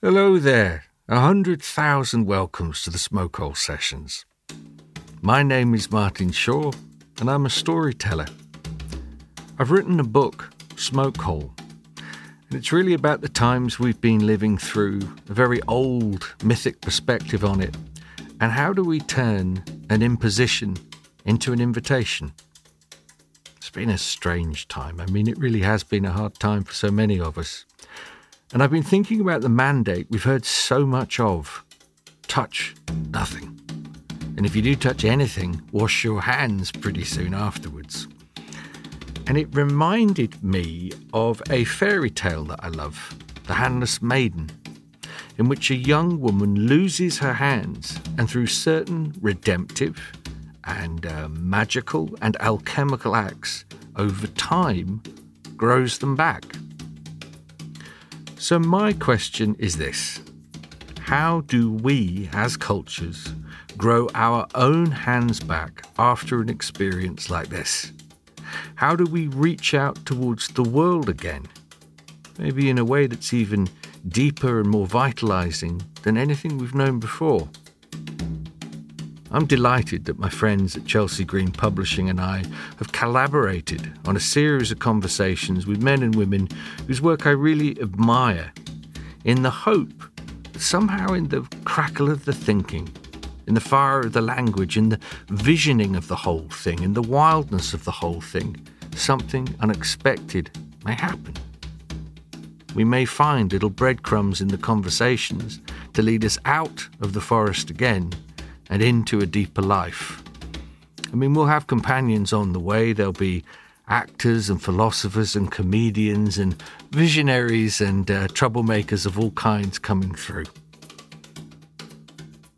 Hello there. A hundred thousand welcomes to the Smoke Hole Sessions. My name is Martin Shaw, and I'm a storyteller. I've written a book, Smoke Hole, and it's really about the times we've been living through, a very old mythic perspective on it, and how do we turn an imposition into an invitation? It's been a strange time. I mean, it really has been a hard time for so many of us. And I've been thinking about the mandate we've heard so much of touch nothing. And if you do touch anything, wash your hands pretty soon afterwards. And it reminded me of a fairy tale that I love, The Handless Maiden, in which a young woman loses her hands and through certain redemptive and uh, magical and alchemical acts over time grows them back. So, my question is this How do we, as cultures, grow our own hands back after an experience like this? How do we reach out towards the world again? Maybe in a way that's even deeper and more vitalizing than anything we've known before. I'm delighted that my friends at Chelsea Green Publishing and I have collaborated on a series of conversations with men and women whose work I really admire, in the hope somehow in the crackle of the thinking, in the fire of the language, in the visioning of the whole thing, in the wildness of the whole thing, something unexpected may happen. We may find little breadcrumbs in the conversations to lead us out of the forest again and into a deeper life. I mean, we'll have companions on the way. There'll be actors and philosophers and comedians and visionaries and uh, troublemakers of all kinds coming through.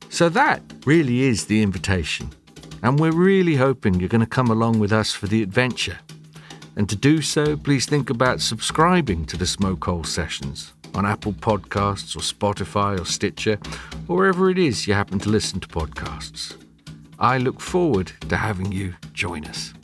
So that really is the invitation. And we're really hoping you're going to come along with us for the adventure. And to do so, please think about subscribing to the Smoke Hole Sessions on Apple Podcasts or Spotify or Stitcher or wherever it is you happen to listen to podcasts. I look forward to having you join us.